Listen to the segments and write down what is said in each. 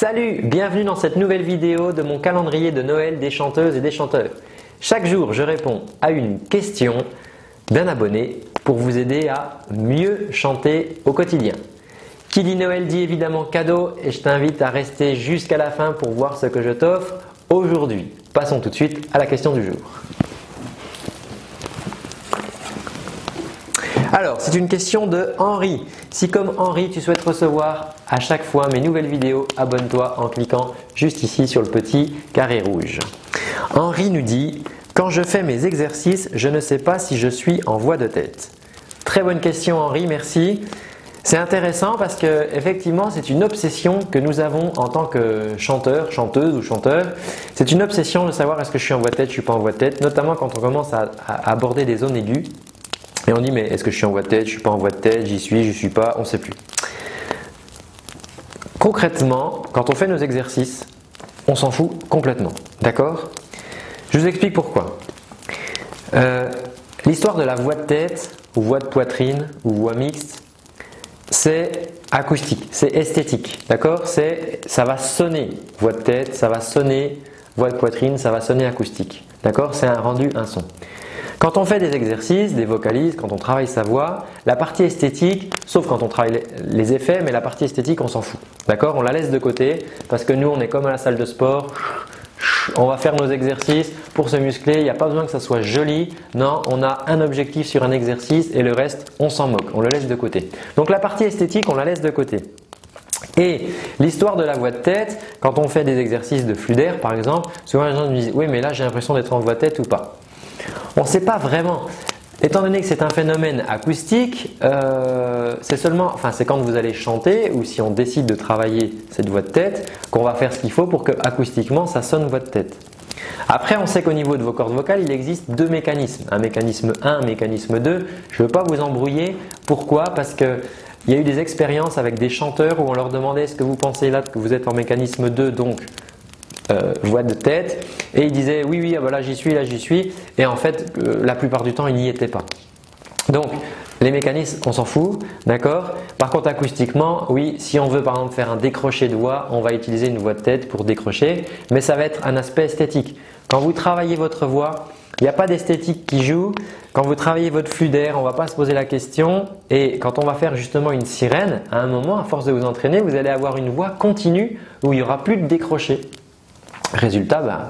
Salut, bienvenue dans cette nouvelle vidéo de mon calendrier de Noël des chanteuses et des chanteurs. Chaque jour, je réponds à une question d'un abonné pour vous aider à mieux chanter au quotidien. Qui dit Noël dit évidemment cadeau et je t'invite à rester jusqu'à la fin pour voir ce que je t'offre aujourd'hui. Passons tout de suite à la question du jour. Alors, c'est une question de Henri. Si comme Henri, tu souhaites recevoir à chaque fois mes nouvelles vidéos, abonne-toi en cliquant juste ici sur le petit carré rouge. Henri nous dit Quand je fais mes exercices, je ne sais pas si je suis en voix de tête. Très bonne question Henri, merci. C'est intéressant parce que effectivement, c'est une obsession que nous avons en tant que chanteur, chanteuse ou chanteur. C'est une obsession de savoir est-ce que je suis en voix de tête, je suis pas en voix de tête, notamment quand on commence à aborder des zones aiguës. Et on dit, mais est-ce que je suis en voie de tête, je suis pas en voie de tête, j'y suis, je suis pas, on ne sait plus. Concrètement, quand on fait nos exercices, on s'en fout complètement. D'accord? Je vous explique pourquoi. Euh, l'histoire de la voix de tête, ou voix de poitrine, ou voix mixte, c'est acoustique, c'est esthétique. D'accord? Ça va sonner voix de tête, ça va sonner voix de poitrine, ça va sonner acoustique. D'accord? C'est un rendu, un son. Quand on fait des exercices, des vocalises, quand on travaille sa voix, la partie esthétique, sauf quand on travaille les effets, mais la partie esthétique, on s'en fout. D'accord? On la laisse de côté parce que nous, on est comme à la salle de sport. On va faire nos exercices pour se muscler. Il n'y a pas besoin que ça soit joli. Non, on a un objectif sur un exercice et le reste, on s'en moque. On le laisse de côté. Donc la partie esthétique, on la laisse de côté. Et l'histoire de la voix de tête, quand on fait des exercices de flux d'air par exemple, souvent les gens me disent Oui, mais là j'ai l'impression d'être en voix de tête ou pas. On ne sait pas vraiment. Étant donné que c'est un phénomène acoustique, euh, c'est seulement, enfin c'est quand vous allez chanter ou si on décide de travailler cette voix de tête qu'on va faire ce qu'il faut pour que acoustiquement ça sonne voix de tête. Après, on sait qu'au niveau de vos cordes vocales, il existe deux mécanismes. Un mécanisme 1, un mécanisme 2. Je ne veux pas vous embrouiller. Pourquoi? Parce qu'il y a eu des expériences avec des chanteurs où on leur demandait est-ce que vous pensez là que vous êtes en mécanisme 2, donc euh, voix de tête, et il disait oui, oui, ah bah là j'y suis, là j'y suis, et en fait, euh, la plupart du temps, il n'y était pas. Donc, les mécanismes, on s'en fout, d'accord? Par contre, acoustiquement, oui, si on veut par exemple faire un décroché de voix, on va utiliser une voix de tête pour décrocher, mais ça va être un aspect esthétique. Quand vous travaillez votre voix, il n'y a pas d'esthétique qui joue. Quand vous travaillez votre flux d'air, on va pas se poser la question. Et quand on va faire justement une sirène, à un moment, à force de vous entraîner, vous allez avoir une voix continue où il n'y aura plus de décroché. Résultat, ben,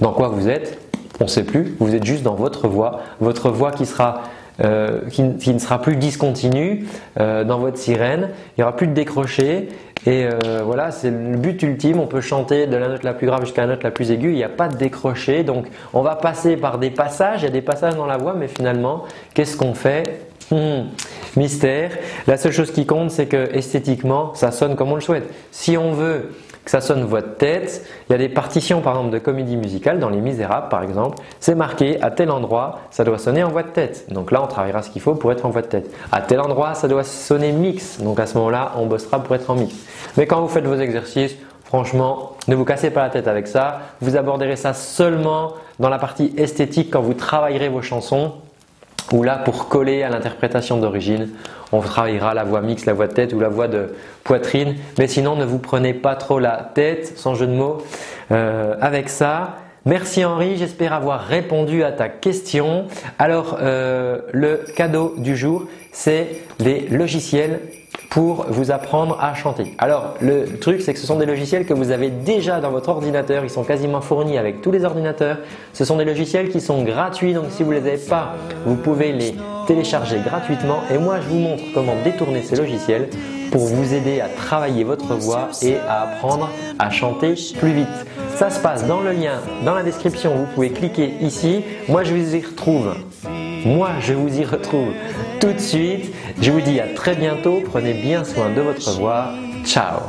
dans quoi vous êtes On ne sait plus. Vous êtes juste dans votre voix, votre voix qui euh, ne sera plus discontinue euh, dans votre sirène. Il n'y aura plus de décroché. Et euh, voilà, c'est le but ultime. On peut chanter de la note la plus grave jusqu'à la note la plus aiguë. Il n'y a pas de décroché. Donc, on va passer par des passages. Il y a des passages dans la voix, mais finalement, qu'est-ce qu'on fait? Hmm, Mystère. La seule chose qui compte, c'est que esthétiquement, ça sonne comme on le souhaite. Si on veut que ça sonne voix de tête. Il y a des partitions par exemple de comédie musicale, dans Les Misérables par exemple, c'est marqué à tel endroit, ça doit sonner en voix de tête. Donc là, on travaillera ce qu'il faut pour être en voix de tête. À tel endroit, ça doit sonner mix. Donc à ce moment-là, on bossera pour être en mix. Mais quand vous faites vos exercices, franchement, ne vous cassez pas la tête avec ça. Vous aborderez ça seulement dans la partie esthétique quand vous travaillerez vos chansons ou là, pour coller à l'interprétation d'origine, on travaillera la voix mixte, la voix de tête ou la voix de poitrine. Mais sinon, ne vous prenez pas trop la tête, sans jeu de mots, euh, avec ça. Merci Henri, j'espère avoir répondu à ta question. Alors, euh, le cadeau du jour, c'est les logiciels pour vous apprendre à chanter. Alors, le truc, c'est que ce sont des logiciels que vous avez déjà dans votre ordinateur. Ils sont quasiment fournis avec tous les ordinateurs. Ce sont des logiciels qui sont gratuits, donc si vous ne les avez pas, vous pouvez les télécharger gratuitement. Et moi, je vous montre comment détourner ces logiciels pour vous aider à travailler votre voix et à apprendre à chanter plus vite. Ça se passe dans le lien dans la description. Vous pouvez cliquer ici. Moi, je vous y retrouve. Moi, je vous y retrouve tout de suite. Je vous dis à très bientôt. Prenez bien soin de votre voix. Ciao.